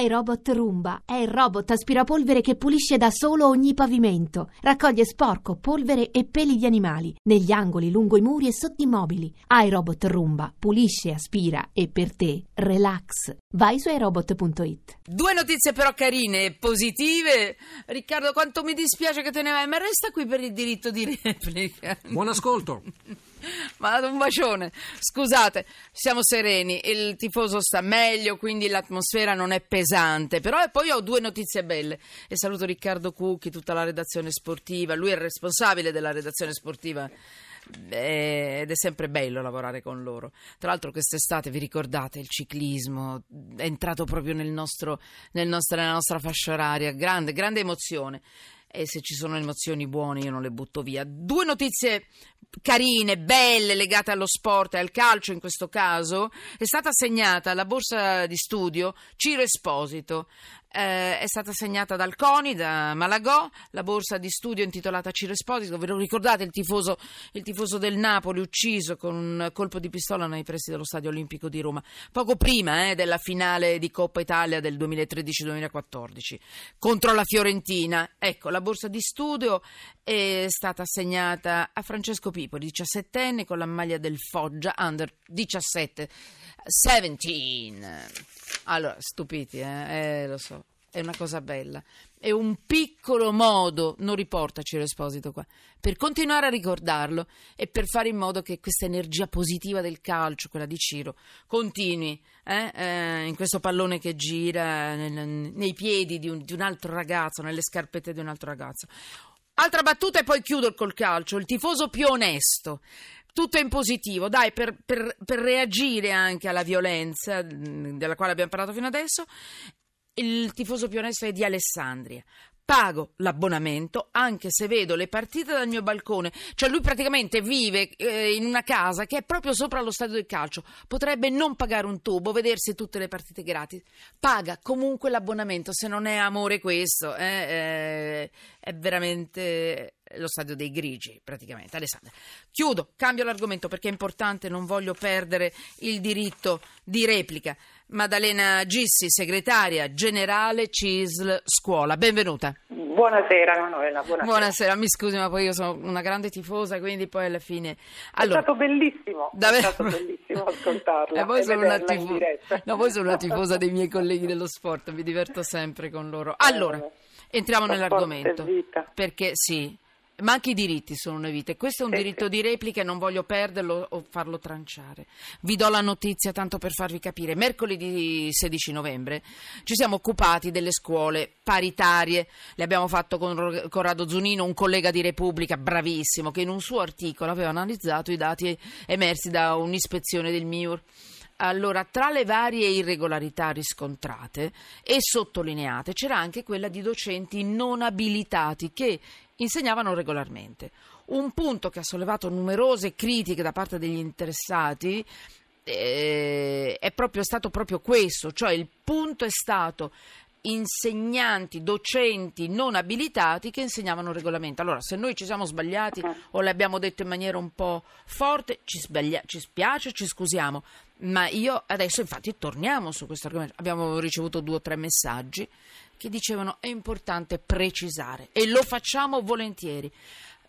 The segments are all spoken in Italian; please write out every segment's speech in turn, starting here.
iRobot Roomba è il robot aspirapolvere che pulisce da solo ogni pavimento. Raccoglie sporco, polvere e peli di animali negli angoli, lungo i muri e sotto i mobili. iRobot Roomba pulisce, aspira e per te relax. Vai su iRobot.it. Due notizie però carine e positive. Riccardo, quanto mi dispiace che te ne vai, ma resta qui per il diritto di replica. Buon ascolto. Ma un bacione. Scusate, siamo sereni, il tifoso sta meglio, quindi l'atmosfera non è pesante. Però poi ho due notizie belle. E saluto Riccardo Cucchi, tutta la redazione sportiva. Lui è il responsabile della redazione sportiva ed è sempre bello lavorare con loro. Tra l'altro quest'estate vi ricordate il ciclismo è entrato proprio nel nostro, nel nostro, nella nostra fascia oraria, grande, grande emozione e se ci sono emozioni buone io non le butto via. Due notizie carine, belle, legate allo sport e al calcio in questo caso. È stata assegnata alla borsa di studio Ciro Esposito eh, è stata assegnata dal CONI, da Malagò, la borsa di studio intitolata Ciro Esposito. Ve lo ricordate il tifoso, il tifoso, del Napoli ucciso con un colpo di pistola nei pressi dello Stadio Olimpico di Roma, poco prima eh, della finale di Coppa Italia del 2013-2014 contro la Fiorentina. Ecco, la borsa di studio è stata assegnata a Francesco Pipo, 17enne, con la maglia del Foggia, under 17. 17. Allora, stupiti, eh? eh? lo so, è una cosa bella. È un piccolo modo, non riporta Ciro Esposito qua, per continuare a ricordarlo e per fare in modo che questa energia positiva del calcio, quella di Ciro, continui eh? Eh, in questo pallone che gira nel, nei piedi di un, di un altro ragazzo, nelle scarpette di un altro ragazzo. Altra battuta e poi chiudo col calcio. Il tifoso più onesto tutto in positivo, dai, per, per, per, reagire anche alla violenza mm, della quale abbiamo parlato fino adesso, il tifoso più onesto è di Alessandria pago l'abbonamento anche se vedo le partite dal mio balcone. Cioè lui praticamente vive eh, in una casa che è proprio sopra lo stadio del calcio. Potrebbe non pagare un tubo, vedersi tutte le partite gratis. Paga comunque l'abbonamento, se non è amore questo. Eh, eh, è veramente lo stadio dei grigi, praticamente. Alessandra, chiudo, cambio l'argomento perché è importante, non voglio perdere il diritto di replica. Maddalena Gissi, segretaria generale CISL Scuola. Benvenuta. Buonasera Emanuela, buonasera. Buonasera, mi scusi ma poi io sono una grande tifosa, quindi poi alla fine... Allora, è stato bellissimo, davvero... è stato bellissimo ascoltarla. e sono, una tifo... no, poi sono una tifosa dei miei colleghi dello sport, mi diverto sempre con loro. Allora, eh, entriamo nell'argomento. Perché sì, ma anche i diritti sono una vita e questo è un diritto di replica e non voglio perderlo o farlo tranciare. Vi do la notizia tanto per farvi capire. Mercoledì 16 novembre ci siamo occupati delle scuole paritarie. Le abbiamo fatto con Corrado Zunino, un collega di Repubblica bravissimo che in un suo articolo aveva analizzato i dati emersi da un'ispezione del MIUR. Allora, tra le varie irregolarità riscontrate e sottolineate c'era anche quella di docenti non abilitati che insegnavano regolarmente. Un punto che ha sollevato numerose critiche da parte degli interessati eh, è proprio stato proprio questo, cioè il punto è stato insegnanti, docenti non abilitati che insegnavano regolamento. Allora, se noi ci siamo sbagliati o l'abbiamo detto in maniera un po' forte, ci, sbaglia- ci spiace, ci scusiamo, ma io adesso infatti torniamo su questo argomento. Abbiamo ricevuto due o tre messaggi che dicevano è importante precisare e lo facciamo volentieri.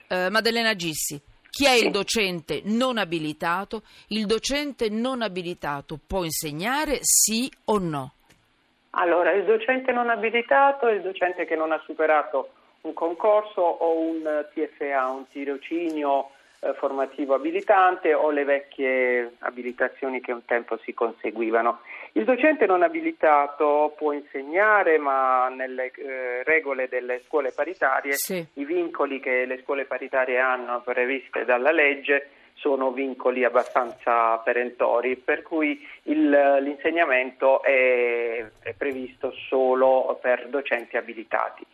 Uh, Maddalena Gissi, chi è il docente non abilitato? Il docente non abilitato può insegnare sì o no? Allora, il docente non abilitato è il docente che non ha superato un concorso o un TFA, un tirocinio eh, formativo abilitante o le vecchie abilitazioni che un tempo si conseguivano. Il docente non abilitato può insegnare, ma nelle eh, regole delle scuole paritarie sì. i vincoli che le scuole paritarie hanno previste dalla legge sono vincoli abbastanza perentori, per cui il, l'insegnamento è, è previsto solo per docenti abilitati.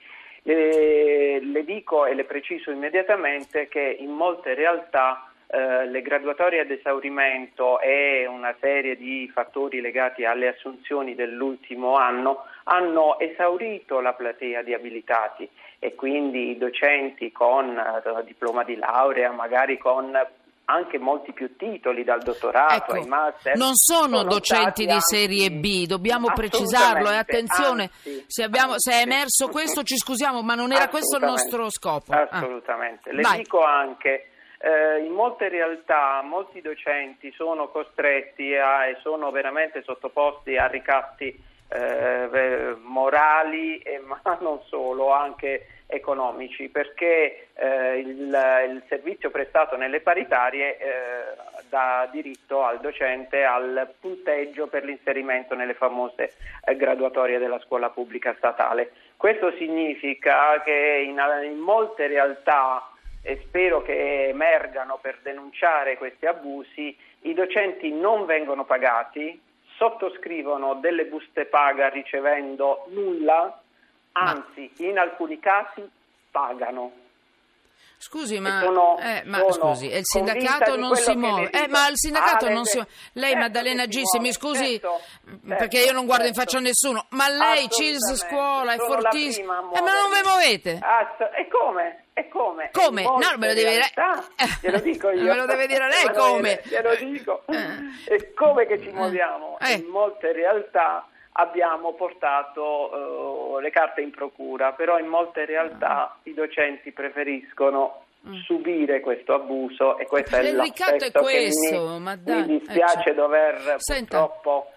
Le, le dico e le preciso immediatamente che in molte realtà eh, le graduatorie ad esaurimento e una serie di fattori legati alle assunzioni dell'ultimo anno hanno esaurito la platea di abilitati e quindi i docenti con eh, diploma di laurea, magari con anche molti più titoli, dal dottorato Ecco, ai master. non sono, docenti stati di serie anzi- B, dobbiamo precisarlo e Assolutamente, attenzione, anzi, se, abbiamo- se è anzi. emerso questo ci scusiamo, ma non era questo il nostro scopo. Ah. Assolutamente. Le Vai. dico anche, eh, in molte realtà molti docenti sono costretti a, e sono veramente sottoposti a ricatti eh, morali, e, ma non solo, anche economici, perché eh, il, il servizio prestato nelle paritarie eh, dà diritto al docente al punteggio per l'inserimento nelle famose eh, graduatorie della scuola pubblica statale. Questo significa che in, in molte realtà e spero che emergano per denunciare questi abusi, i docenti non vengono pagati, sottoscrivono delle buste paga ricevendo nulla, anzi in alcuni casi pagano. Scusi, ma, sono- eh, ma scusi, e il sindacato non si muove. Eh, ma il sindacato Ah, non si muove. Lei, certo Maddalena Gissi, mi scusi, certo, perché certo, io non guardo in certo. faccia a nessuno, ma lei, CIS scuola, è fortissimo. Eh, ma non vi muovete? Ass- e come? E come? Come? No, me lo deve dire- Glielo dico io. Me lo deve dire lei come. Glielo dico. Eh. E come che ci muoviamo? Eh. In molte realtà abbiamo portato eh, le carte in procura, però in molte realtà i docenti preferiscono subire questo abuso e questo è Mm. È l'aspetto che questo, mi, ma dai, mi dispiace eh, dover Senta. purtroppo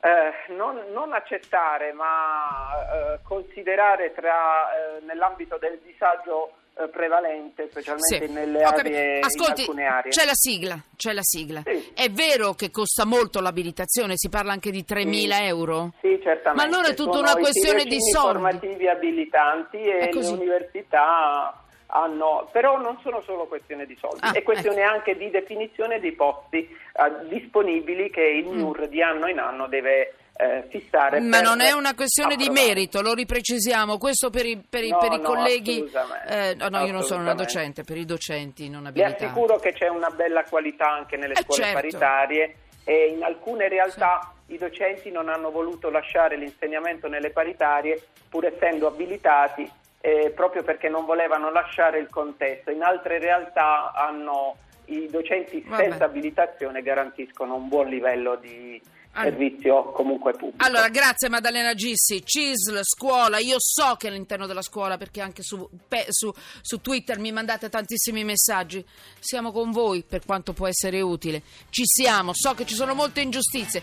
eh, non, non accettare, ma eh, considerare tra, eh, nell'ambito del disagio eh, prevalente, specialmente Sì, nelle aree, Ascolti, alcune aree. c'è la sigla, c'è la sigla. Sì. È vero che costa molto l'abilitazione, si parla anche di 3.000 euro? Sì, certamente. Ma allora è tutta Sono una questione di soldi. formativi abilitanti e le università hanno, però non sono solo questione di soldi, Ah, è questione anche di definizione dei posti eh, disponibili che il MIUR di anno in anno deve eh, fissare. Ma non è una questione di approvare. merito, lo riprecisiamo, questo per i, per i- No, per i no, colleghi... eh, no, no, io non sono una docente, per i docenti non Vi abilitati. assicuro che c'è una bella qualità anche nelle Eh, scuole certo. paritarie e in alcune realtà i docenti non hanno voluto lasciare l'insegnamento nelle paritarie pur essendo abilitati eh, proprio perché non volevano lasciare il contesto. In altre realtà hanno, i docenti Vabbè. senza abilitazione garantiscono un buon livello di Allora. servizio comunque pubblico. Allora, grazie Maddalena Gissi, CISL, scuola, io so che all'interno della scuola, perché anche su, pe- su- su Twitter mi mandate tantissimi messaggi, siamo con voi per quanto può essere utile, ci siamo, so che ci sono molte ingiustizie,